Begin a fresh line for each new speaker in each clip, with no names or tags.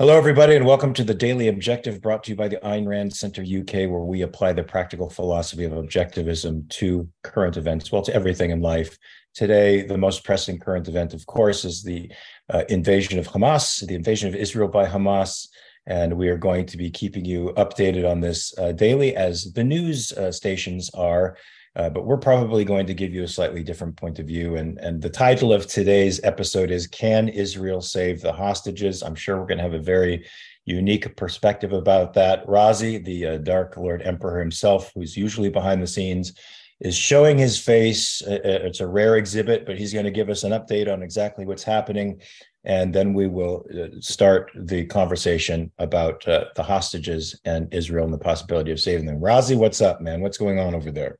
Hello, everybody, and welcome to the Daily Objective brought to you by the Ayn Rand Center UK, where we apply the practical philosophy of objectivism to current events, well, to everything in life. Today, the most pressing current event, of course, is the uh, invasion of Hamas, the invasion of Israel by Hamas. And we are going to be keeping you updated on this uh, daily, as the news uh, stations are uh, but we're probably going to give you a slightly different point of view. And, and the title of today's episode is Can Israel Save the Hostages? I'm sure we're going to have a very unique perspective about that. Razi, the uh, Dark Lord Emperor himself, who's usually behind the scenes, is showing his face. Uh, uh, it's a rare exhibit, but he's going to give us an update on exactly what's happening. And then we will uh, start the conversation about uh, the hostages and Israel and the possibility of saving them. Razi, what's up, man? What's going on over there?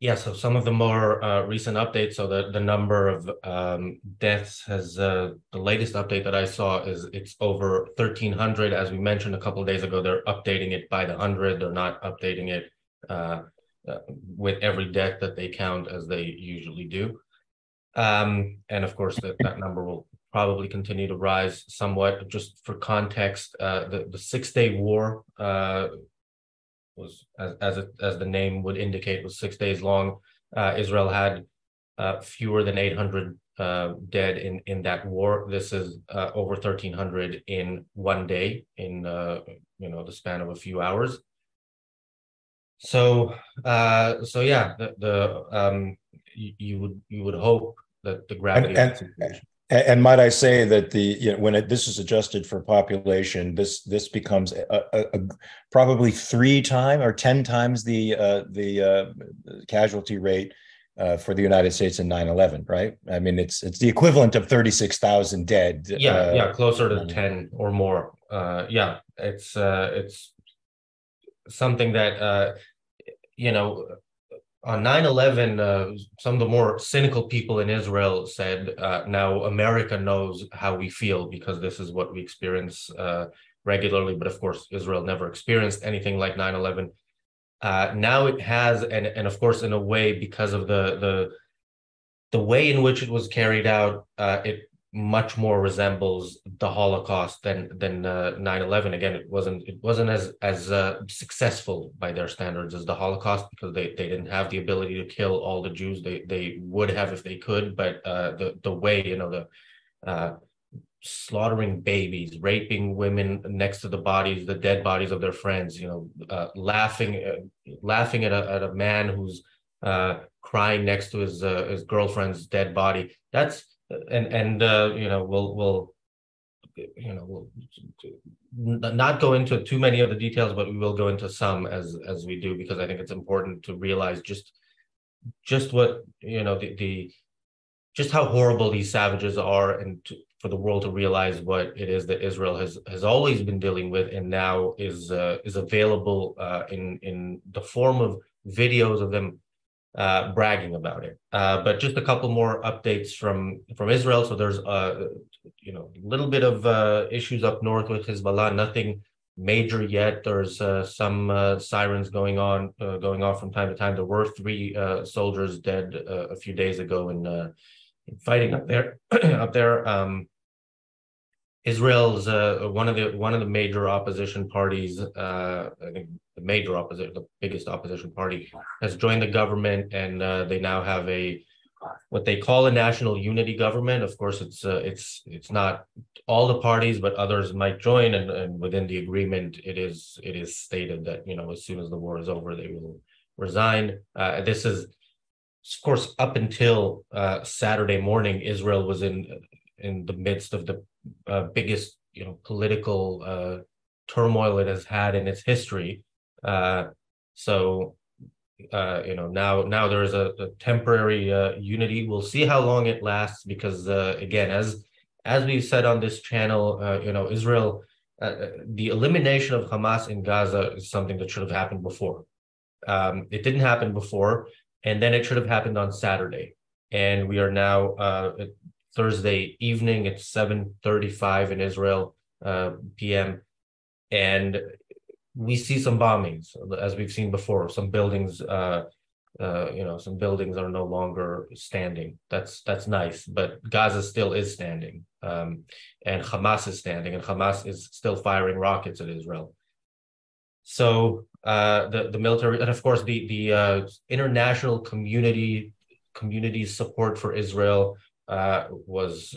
Yeah, so some of the more uh, recent updates. So the, the number of um, deaths has uh, the latest update that I saw is it's over 1,300. As we mentioned a couple of days ago, they're updating it by the hundred. They're not updating it uh, uh with every death that they count as they usually do. Um, and of course, that, that number will probably continue to rise somewhat. Just for context, uh, the the Six Day War uh, was as as, it, as the name would indicate was six days long. Uh, Israel had uh, fewer than 800 uh, dead in in that war. This is uh, over 1,300 in one day, in uh, you know the span of a few hours. So uh, so yeah, the, the um, you, you would you would hope that the gravity
and, and, and might I say that the you know, when it, this is adjusted for population, this this becomes a, a, a probably three time or ten times the uh, the uh, casualty rate uh, for the United States in 9/11, right? I mean, it's it's the equivalent of 36,000 dead.
Yeah, uh, yeah, closer to 10 or more. Uh, yeah, it's uh, it's something that you know on 9-11 uh, some of the more cynical people in israel said uh, now america knows how we feel because this is what we experience uh, regularly. But of course israel never experienced anything like 9-11 uh, now it has and, and of course in a way because of the the the way in which it was carried out uh, it much more resembles the Holocaust than than uh, 9/11. Again, it wasn't it wasn't as as uh, successful by their standards as the Holocaust because they, they didn't have the ability to kill all the Jews. They they would have if they could, but uh, the the way you know the uh, slaughtering babies, raping women next to the bodies, the dead bodies of their friends, you know, uh, laughing uh, laughing at a at a man who's crying next to his his girlfriend's dead body. That's and and uh, you know we'll we'll you know we'll not go into too many of the details but we will go into some as as we do because i think it's important to realize just just what you know the, the just how horrible these savages are and to, for the world to realize what it is that israel has has always been dealing with and now is uh, is available uh, in in the form of videos of them uh, bragging about it. Uh, but just a couple more updates from from Israel. So there's uh, you know a little bit of uh, issues up north with Hezbollah. Nothing major yet. There's uh, some uh, sirens going on going off from time to time. There were three uh, soldiers dead a few days ago in, uh, in fighting up there up there. Um, Israel's one of the one of the major opposition parties. Uh, I think the major opposition, the biggest opposition party, has joined the government, and uh, they now have a what they call a national unity government. Of course, it's uh, it's it's not all the parties, but others might join, and, and within the agreement, it is it is stated that you know as soon as the war is over, they will resign. Uh, this is of course, up until uh, Saturday morning, Israel was in in the midst of the uh, biggest you know political uh, turmoil it has had in its history. Uh, so uh, you know now now there's a, a temporary uh, unity. We'll see how long it lasts because uh, again, as as we've said on this channel, uh, you know Israel. uh, the elimination of Hamas in Gaza is something that should have happened before. Um, it didn't happen before, and then it should have happened on Saturday. And we are now uh, Thursday evening. It's 7:35 in Israel uh, p.m. and we see some bombings as we've seen before. Some buildings, uh, uh, you know, some buildings are no longer standing. That's that's nice, but Gaza still is standing. um, and Hamas is standing, and Hamas is still firing rockets at Israel. So uh, the the military, and of course the the uh, international community community support for Israel uh, was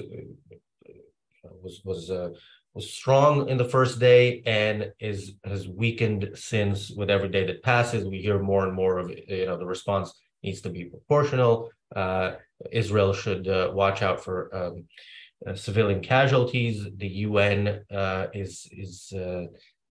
was was uh, was strong in the first day and is has weakened since with every day that passes. We hear more and more of you know the response needs to be proportional. Uh, Israel should uh, watch out for um, uh, civilian casualties. The UN uh, is is uh,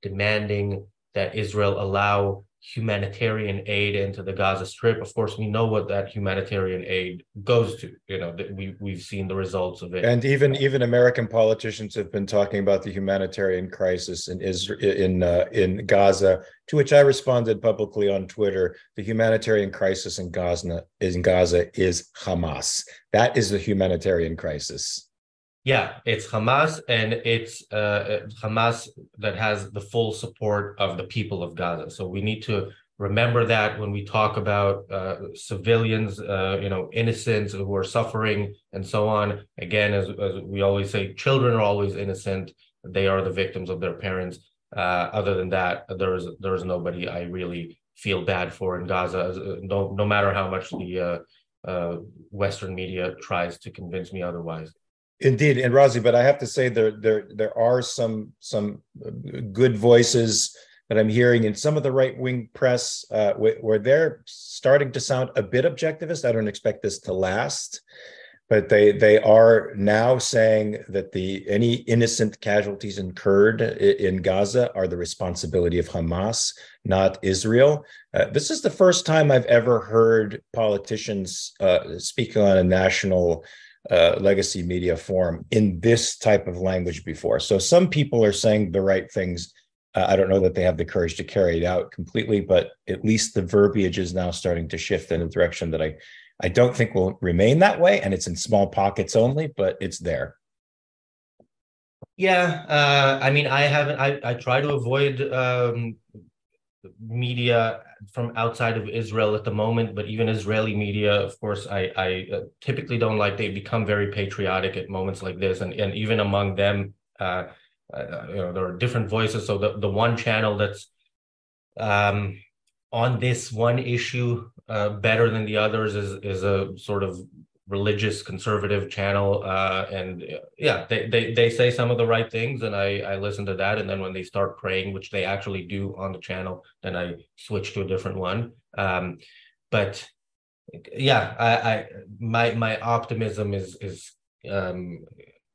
demanding that Israel allow humanitarian aid into the Gaza Strip. Of course, we know what that humanitarian aid goes to. You know, we we've seen the results of it.
And even even American politicians have been talking about the humanitarian crisis in Israel in uh, in Gaza. To which I responded publicly on Twitter: the humanitarian crisis in Gaza in Gaza is Hamas. That is the humanitarian crisis.
Yeah, it's Hamas and it's uh, Hamas that has the full support of the people of Gaza. So we need to remember that when we talk about uh, civilians, uh, you know, innocents who are suffering and so on. Again, as, as, we always say, children are always innocent. They are the victims of their parents. Uh, other than that, there is there is nobody I really feel bad for in Gaza. No, no matter how much the uh, uh, Western media tries to convince me otherwise.
Indeed, and Razi, but I have to say there there there are some some good voices that I'm hearing in some of the right wing press uh, where they're starting to sound a bit objectivist. I don't expect this to last, but they they are now saying that the any innocent casualties incurred in Gaza are the responsibility of Hamas, not Israel. Uh, this is the first time I've ever heard politicians uh, speaking on a national uh, legacy media forum in this type of language before. So some people are saying the right things. Uh, I don't know that they have the courage to carry it out completely, but at least the verbiage is now starting to shift in a direction that I, I don't think will remain that way. And it's in small pockets only, but it's there.
Yeah, uh, I mean, I haven't. I I try to avoid um, media from outside of Israel at the moment, but even Israeli media, of course, I, I uh, typically don't like. They become very patriotic at moments like this, and and even among them, uh, uh, you know, there are different voices. So the the one channel that's um, on this one issue uh, better than the others is is a sort of religious conservative channel uh, and uh, yeah they, they they say some of the right things and i i listen to that and then when they start praying which they actually do on the channel then i switch to a different one. Um, but yeah i i my my optimism is is um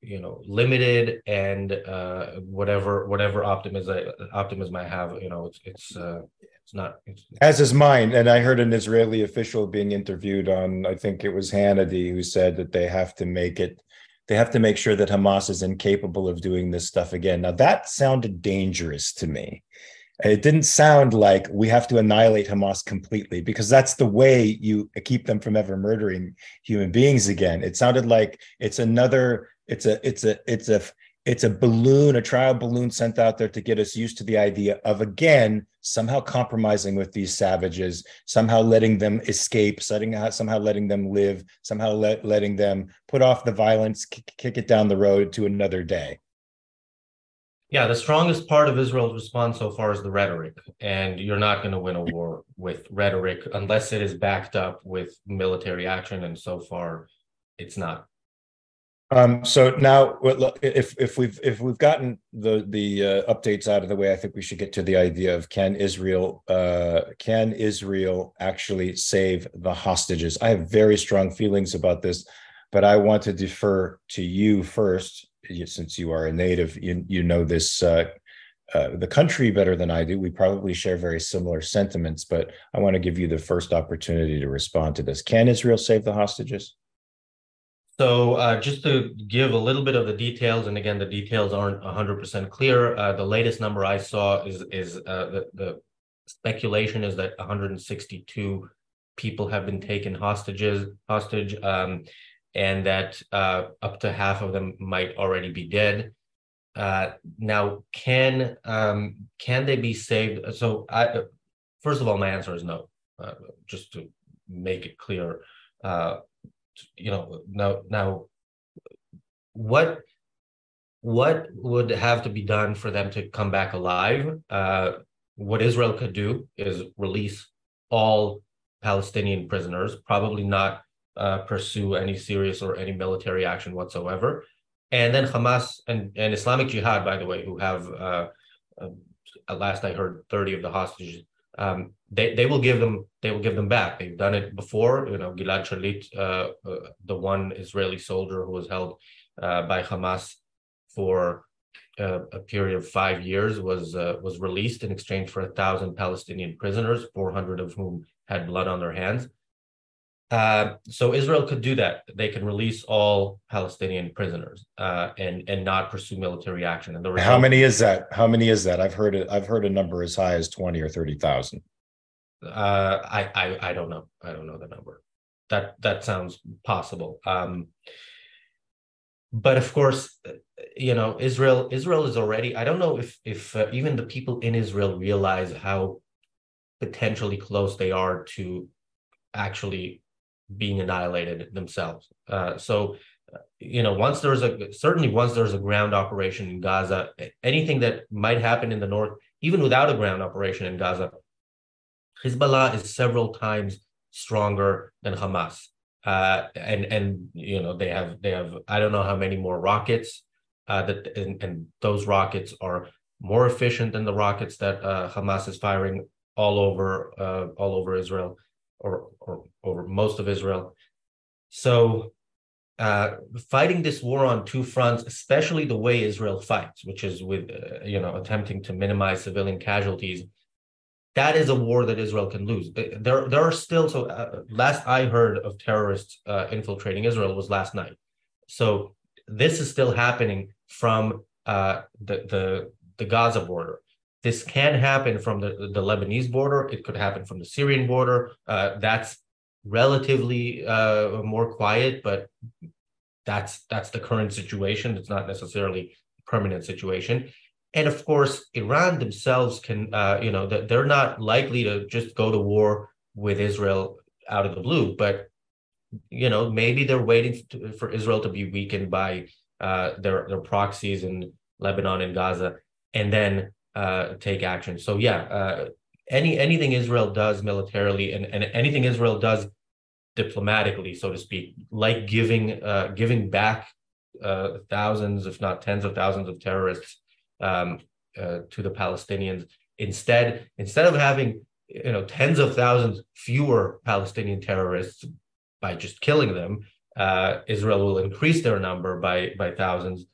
you know limited and uh whatever whatever optimism optimism i have you know it's it's uh it's not. It's,
As is mine. And I heard an Israeli official being interviewed on, I think it was Hannity, who said that they have to make it, they have to make sure that Hamas is incapable of doing this stuff again. Now, that sounded dangerous to me. It didn't sound like we have to annihilate Hamas completely because that's the way you keep them from ever murdering human beings again. It sounded like it's another, it's a, it's a, it's a, it's a balloon, a trial balloon sent out there to get us used to the idea of again somehow compromising with these savages, somehow letting them escape, somehow letting them live, somehow let, letting them put off the violence, kick it down the road to another day.
Yeah, the strongest part of Israel's response so far is the rhetoric, and you're not going to win a war with rhetoric unless it is backed up with military action, and so far, it's not.
Um, so now, if if we've if we've gotten the the uh, updates out of the way, I think we should get to the idea of can Israel uh, can Israel actually save the hostages? I have very strong feelings about this, but I want to defer to you first, since you are a native. You you know this uh, uh, the country better than I do. We probably share very similar sentiments, but I want to give you the first opportunity to respond to this. Can Israel save the hostages?
So uh, just to give a little bit of the details, and again, the details aren't 100% clear. Uh, the latest number I saw is is uh, the, the speculation is that 162 people have been taken hostages hostage, um, and that uh, up to half of them might already be dead. Uh, now, can um, can they be saved? So, I, first of all, my answer is no. Uh, just to make it clear you know now now what what would have to be done for them to come back alive? Uh, what Israel could do is release all Palestinian prisoners, probably not uh, pursue any serious or any military action whatsoever. And then Hamas and, and Islamic Jihad, by the way, who have, uh, at last I heard, 30 of the hostages, um, they, they will give them they will give them back. They've done it before. You know, Gilad Shalit, uh, uh, the one Israeli soldier who was held uh, by Hamas for a period of five years, was was released in exchange for a thousand Palestinian prisoners, 400 of whom had blood on their hands. Uh, so Israel could do that. They can release all Palestinian prisoners uh, and and not pursue military action. And the
result, how many is that? How many is that? I've heard it. I've heard a number as high as twenty or thirty thousand.
Uh, I, I I don't know. I don't know the number. That that sounds possible. Um, but of course, you know, Israel Israel is already. I don't know if if uh, even the people in Israel realize how potentially close they are to actually being annihilated themselves. Uh, so, you know, once there's a certainly once there's a ground operation in Gaza, anything that might happen in the north, even without a ground operation in Gaza, Hezbollah is several times stronger than Hamas. Uh, and and you know they have they have I don't know how many more rockets uh, that and, and those rockets are more efficient than the rockets that uh, Hamas is firing all over uh, all over Israel or, or over most of Israel. So uh, fighting this war on two fronts, especially the way Israel fights, which is with uh, you know attempting to minimize civilian casualties, that is a war that Israel can lose. There, there are still so. Uh, last I heard of terrorists uh, infiltrating Israel was last night. So this is still happening from uh, the the the Gaza border. This can happen from the, the Lebanese border. It could happen from the Syrian border. Uh, that's relatively uh, more quiet, but that's that's the current situation. It's not necessarily a permanent situation. And of course, Iran themselves can, uh, you know, they're not likely to just go to war with Israel out of the blue, but you know, maybe they're waiting to, for Israel to be weakened by uh, their their proxies in Lebanon and Gaza, and then uh, take action. So yeah, uh, any anything Israel does militarily and, and anything Israel does diplomatically, so to speak, like giving uh, giving back uh, thousands, if not tens of thousands, of terrorists um, uh, to the Palestinians. Instead, instead of having you know tens of thousands fewer Palestinian terrorists by just killing them, uh, Israel will increase their number by by thousands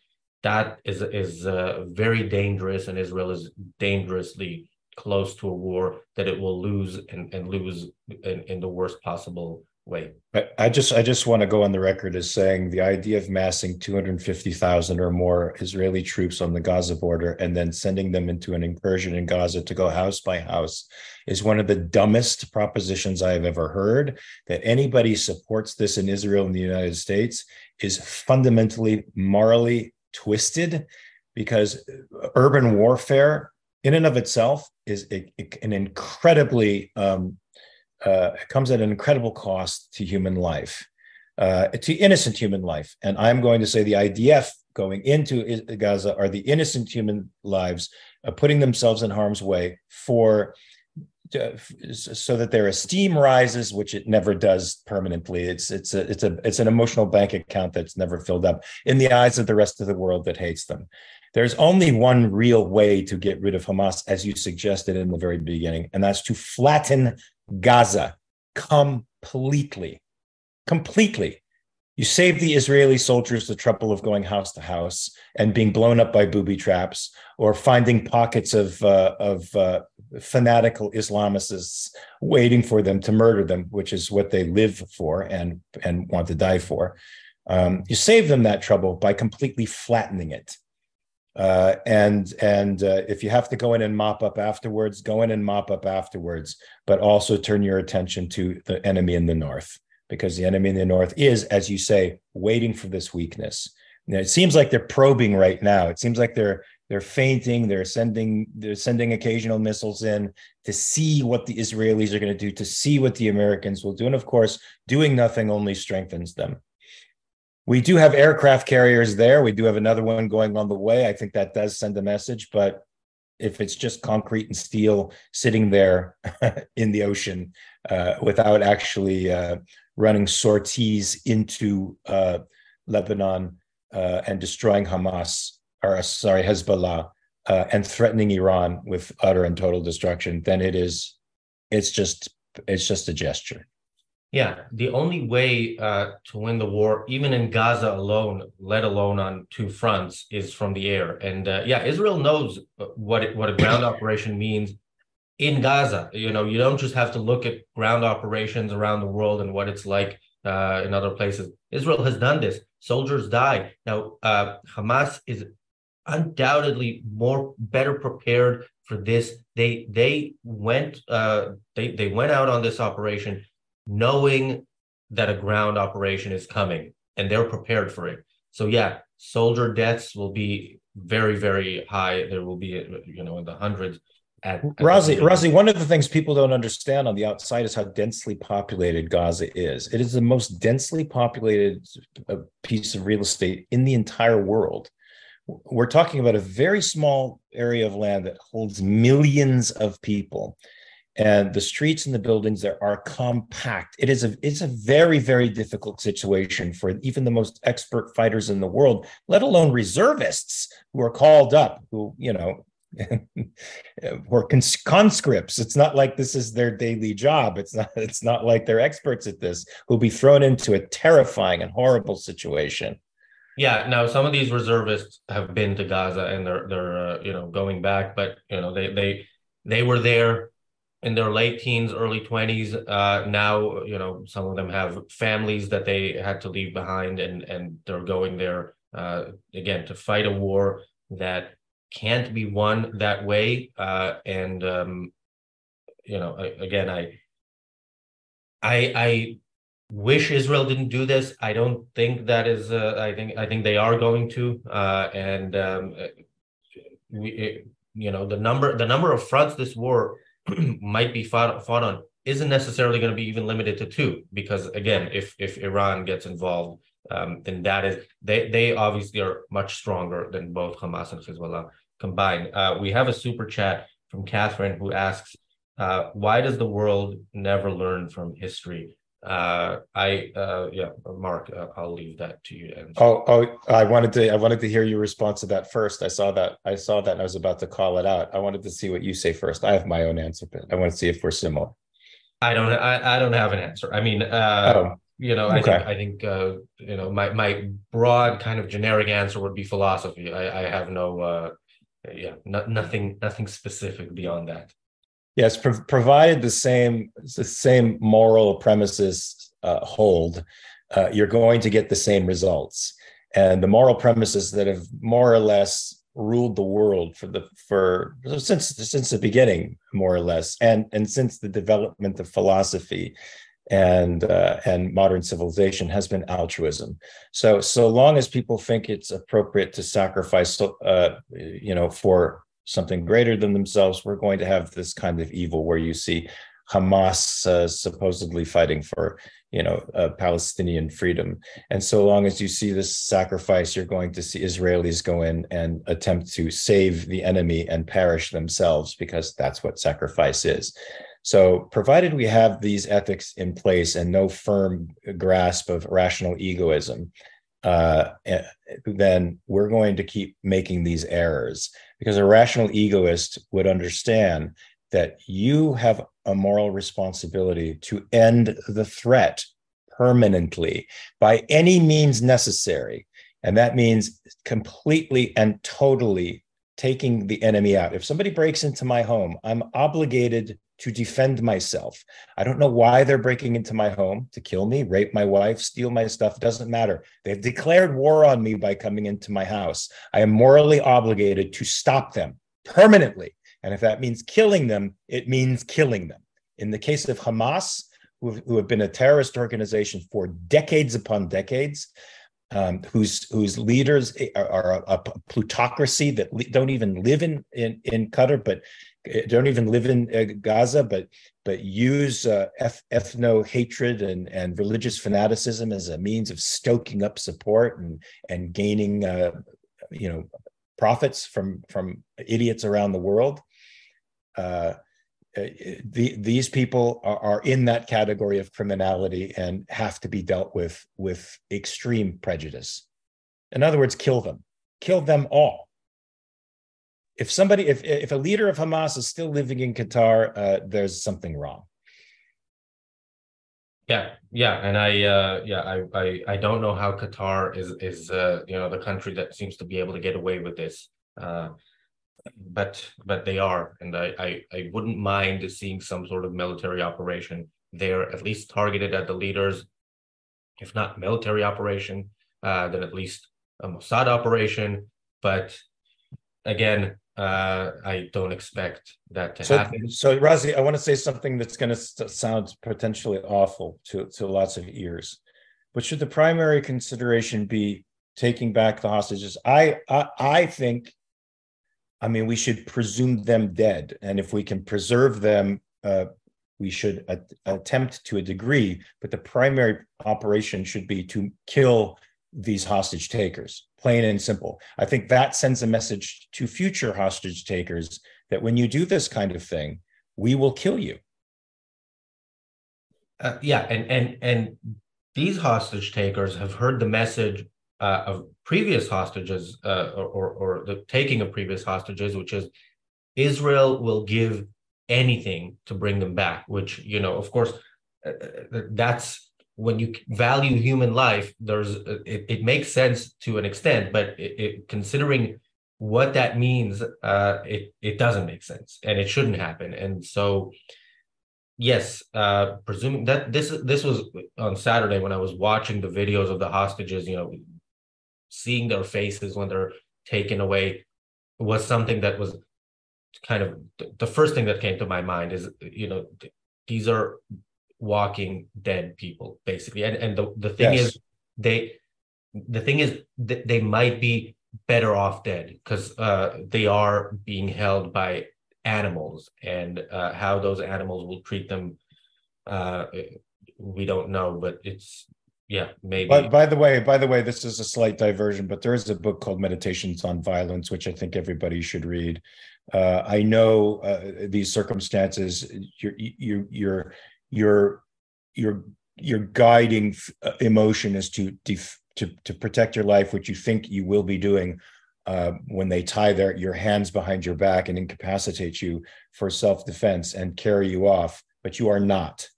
that is is uh, very dangerous, and Israel is dangerously close to a war that it will lose and, and lose in, in the worst possible way.
I just I just want to go on the record as saying the idea of massing 250,000 or more Israeli troops on the Gaza border and then sending them into an incursion in Gaza to go house by house is one of the dumbest propositions I have ever heard. That anybody supports this in Israel and the United States is fundamentally morally twisted because urban warfare in and of itself is an incredibly um, uh, comes at an incredible cost to human life uh, to innocent human life. And i'm going to say the idf going into gaza are the innocent human lives uh, putting themselves in harm's way for so that their esteem rises, which it never does permanently. It's it's a it's a it's an emotional bank account that's never filled up in the eyes of the rest of the world that hates them. There's only one real way to get rid of Hamas, as you suggested in the very beginning, and that's to flatten Gaza completely, completely. You save the Israeli soldiers the trouble of going house to house and being blown up by booby traps, or finding pockets of uh, of uh, fanatical Islamists waiting for them to murder them, which is what they live for and and want to die for. Um, you save them that trouble by completely flattening it. Uh, and and uh, if you have to go in and mop up afterwards, go in and mop up afterwards, but also turn your attention to the enemy in the north because the enemy in the north is, as you say, waiting for this weakness. Now, it seems like they're probing right now. It seems like they're they're feinting. They're sending they're sending occasional missiles in to see what the Israelis are going to do, to see what the Americans will do, and of course, doing nothing only strengthens them. we do have aircraft carriers there. We do have another one going on the way. I think that does send a message, but if it's just concrete and steel sitting there in the ocean uh, without actually uh, running sorties into uh, Lebanon uh, and destroying Hamas, or uh, sorry, Hezbollah, uh, and threatening Iran with utter and total destruction, then it is, it's just, it's just a gesture.
Yeah, the only way uh, to win the war, even in Gaza alone, let alone on two fronts, is from the air. And uh, yeah, Israel knows what it, what a ground operation means in Gaza. You know, you don't just have to look at ground operations around the world and what it's like uh, in other places. Israel has done this. Soldiers die. Now, uh, Hamas is undoubtedly more better prepared for this. They they went uh, they they went out on this operation knowing that a ground operation is coming and they're prepared for it. So yeah, soldier deaths will be very very high. There will be you know in the hundreds. At,
at Razi, Razi, one of the things people don't understand on the outside is how densely populated Gaza is. It is the most densely populated uh, piece of real estate in the entire world. We're talking about a very small area of land that holds millions of people and the streets and the buildings there are compact. It is a it's a very very difficult situation for even the most expert fighters in the world, let alone reservists who are called up, who you know. or cons- conscripts. It's not like this is their daily job. It's not it's not like they're experts at this who'll be thrown into a terrifying and horrible situation.
Yeah, now some of these reservists have been to Gaza and they're they're uh, you know going back, but you know they they they were there in their late teens, early 20s. Uh, now, you know, some of them have families that they had to leave behind and, and they're going there, uh, again, to fight a war that can't be won that way. Uh, and, um, you know, I, again, I, I, I wish Israel didn't do this. I don't think that is, uh, I think, I think they are going to, uh, and, um, we, it, you know, the number, the number of fronts this war might be fought, fought on isn't necessarily going to be even limited to two because again if if iran gets involved um, then that is they they obviously are much stronger than both hamas and hezbollah combined uh, we have a super chat from catherine who asks uh, why does the world never learn from history uh, I uh, yeah, Mark, uh, I'll leave that to you. And
oh, oh, I wanted to I wanted to hear your response to that first. I saw that I saw that and I was about to call it out. I wanted to see what you say first. I have my own answer, but I want to see if we're similar.
I don't I, I don't have an answer. I mean, uh, oh, you know, I okay. think I think uh, you know my my broad kind of generic answer would be philosophy. I, I have no uh, yeah, no, nothing nothing specific beyond that.
Yes, pro- provided the same the same moral premises uh, hold, uh, you're going to get the same results. And the moral premises that have more or less ruled the world for the for since since the beginning, more or less, and and since the development of philosophy and uh, and modern civilization has been altruism. So so long as people think it's appropriate to sacrifice, uh, you know, for something greater than themselves, we're going to have this kind of evil where you see Hamas uh, supposedly fighting for, you know, uh, Palestinian freedom. And so long as you see this sacrifice, you're going to see Israelis go in and attempt to save the enemy and perish themselves because that's what sacrifice is. So, provided we have these ethics in place and no firm grasp of rational egoism, uh, eh, then we're going to keep making these errors because a rational egoist would understand that you have a moral responsibility to end the threat permanently by any means necessary. And that means completely and totally taking the enemy out. If somebody breaks into my home, I'm obligated to defend myself. I don't know why they're breaking into my home to kill me, rape my wife, steal my stuff. Doesn't matter. They've declared war on me by coming into my house. I am morally obligated to stop them permanently. And if that means killing them, it means killing them. In the case of Hamas, who, who have been a terrorist organization for decades upon decades, um, whose whose leaders are, are a, a, plutocracy that don't even live in, in in Qatar, but don't even live in uh, Gaza, but but use uh, ethno hatred and and religious fanaticism as a means of stoking up support and and gaining uh, you know profits from from idiots around the world. Uh, uh, the, these people are, are, in that category of criminality and have to be dealt with with extreme prejudice. In other words, kill them, kill them all. If somebody, if if a leader of Hamas is still living in Qatar, uh, there's something wrong.
Yeah, yeah, and I, uh, yeah, I, I, I don't know how Qatar is is uh, you know the country that seems to be able to get away with this. Uh, but but they are, and I, I I wouldn't mind seeing some sort of military operation there, at least targeted at the leaders, if not military operation, uh, then at least a Mossad operation. But again, uh, I don't expect that to
so,
happen.
So, Razi, I want to say something that's going to st- sound potentially awful to, to lots of ears. But should the primary consideration be taking back the hostages? I, I, I think I mean, we should presume them dead. And if we can preserve them, uh, we should a- attempt to a degree, but the primary operation should be to kill these hostage takers, plain and simple. I think that sends a message to future hostage takers that when you do this kind of thing, we will kill you.
Uh, yeah, and and and these hostage takers have heard the message uh, of previous hostages uh, or, or the taking of previous hostages, which is Israel will give anything to bring them back, which, you know, of course, uh, uh that's when you value human life, there's it, it makes sense to an extent, but it, it, considering what that means, uh, it, it doesn't make sense and it shouldn't happen. And so, yes, uh, presuming that this this was on Saturday when I was watching the videos of the hostages, you know, seeing their faces when they're taken away was something that was kind of the first thing that came to my mind is you know these are walking dead people basically and and the, the thing yes. is they the thing is that they might be better off dead because uh, they are being held by animals and uh, how those animals will treat them uh, we don't know but it's yeah, maybe.
But by the way, by the way, this is a slight diversion, but there is a book called Meditations on Violence, which I think everybody should read. Uh, I know uh, these circumstances. You're you you're you're you're your guiding uh, emotion is to def- to to protect your life, which you think you will be doing uh, when they tie their your hands behind your back and incapacitate you for self defense and carry you off, but you are not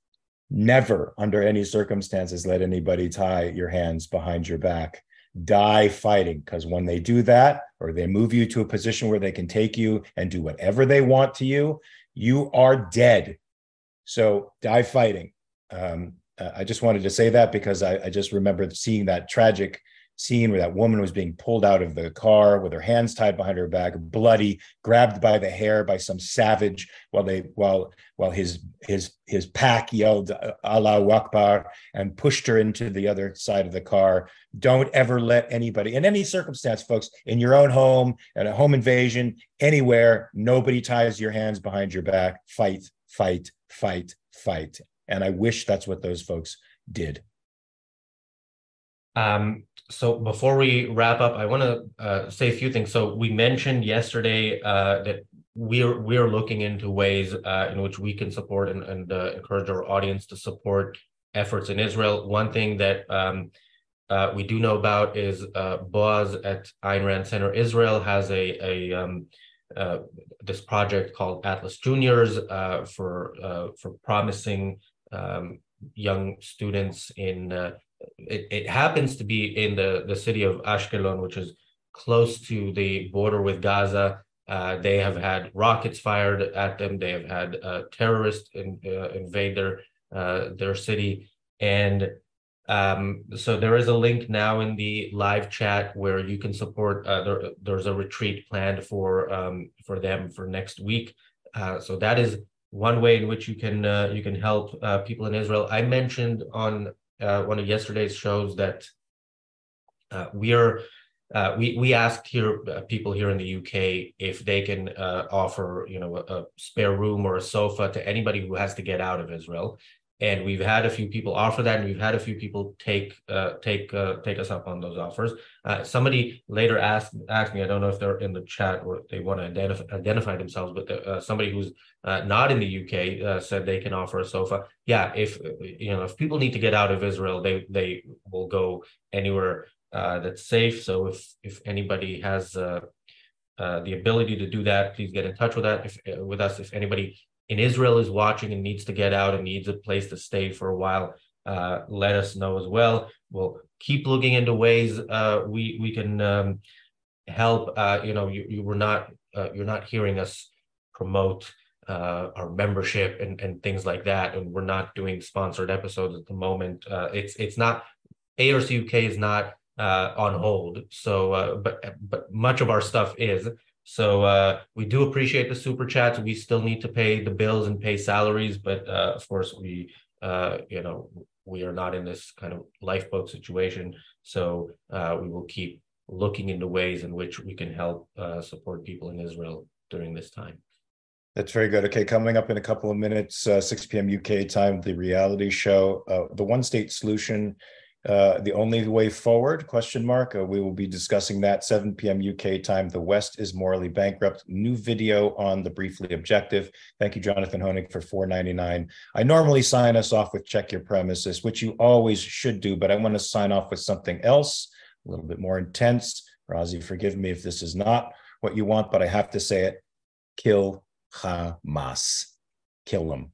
Never, under any circumstances, let anybody tie your hands behind your back. Die fighting, because when they do that, or they move you to a position where they can take you and do whatever they want to you, you are dead. So die fighting. Um, uh, I just wanted to say that because I, I just remembered seeing that tragic scene where that woman was being pulled out of the car with her hands tied behind her back, bloody, grabbed by the hair by some savage, while they while while his his his pack yelled "Allahu Akbar" and pushed her into the other side of the car. Don't ever let anybody, in any circumstance, folks, in your own home, at a home invasion, anywhere, nobody ties your hands behind your back. Fight, fight, fight, fight. And I wish that's what those folks did.
Um, so before we wrap up, I want to uh, say a few things. So we mentioned yesterday uh, that we're we're looking into ways uh, in which we can support and, and uh, encourage our audience to support efforts in Israel. One thing that um, uh, we do know about is uh, Boaz at Ayn Rand Center Israel has a a um, this project called Atlas Juniors for for promising um, young students in it, it happens to be in the, the city of Ashkelon, which is close to the border with Gaza. Uh, they have had rockets fired at them. They have had uh, terrorists in, uh, invade their uh, their city, and um, so there is a link now in the live chat where you can support. Uh, there, there's a retreat planned for um, for them for next week. Uh, so that is one way in which you can you can help people in Israel. I mentioned on uh, one of yesterday's shows that uh, we are uh, we we asked here uh, people here in the UK if they can uh, offer you know a, a, spare room or a sofa to anybody who has to get out of Israel, and we've had a few people offer that, and we've had a few people take uh, take uh, take us up on those offers. Uh, somebody later asked asked me, I don't know if they're in the chat or they want to identify identify themselves, but the, somebody who's not in the UK said they can offer a sofa. Yeah, if you know if people need to get out of Israel, they they will go anywhere uh, that's safe. So if if anybody has uh, uh, the ability to do that, please get in touch with that if, uh, with us. If anybody in Israel is watching and needs to get out and needs a place to stay for a while, uh, let us know as well. We'll keep looking into ways uh, we we can um, help. you know, you, you were not you're not hearing us promote uh, our membership and, and things like that. And we're not doing sponsored episodes at the moment. Uh, it's it's not ARC UK is not uh, on hold. So, uh, but but much of our stuff is. So uh, we do appreciate the super chats. We still need to pay the bills and pay salaries, but uh, of course we, uh, you know, we are not in this kind of lifeboat situation. So uh, we will keep looking into ways in which we can help uh, support people in Israel during this time.
That's very good. Okay, coming up in a couple of minutes, uh, 6 p.m. UK time, the reality show, the one state solution uh, the only way forward question mark uh, we will be discussing that 7 p.m uk time. The west is morally bankrupt. New video on the briefly objective. Thank you jonathan hoenig for 499 i normally sign us off with check your premises which you always should do but i want to sign off with something else a little bit more intense. Razi forgive me if this is not what you want but i have to say it. Kill hamas. Kill them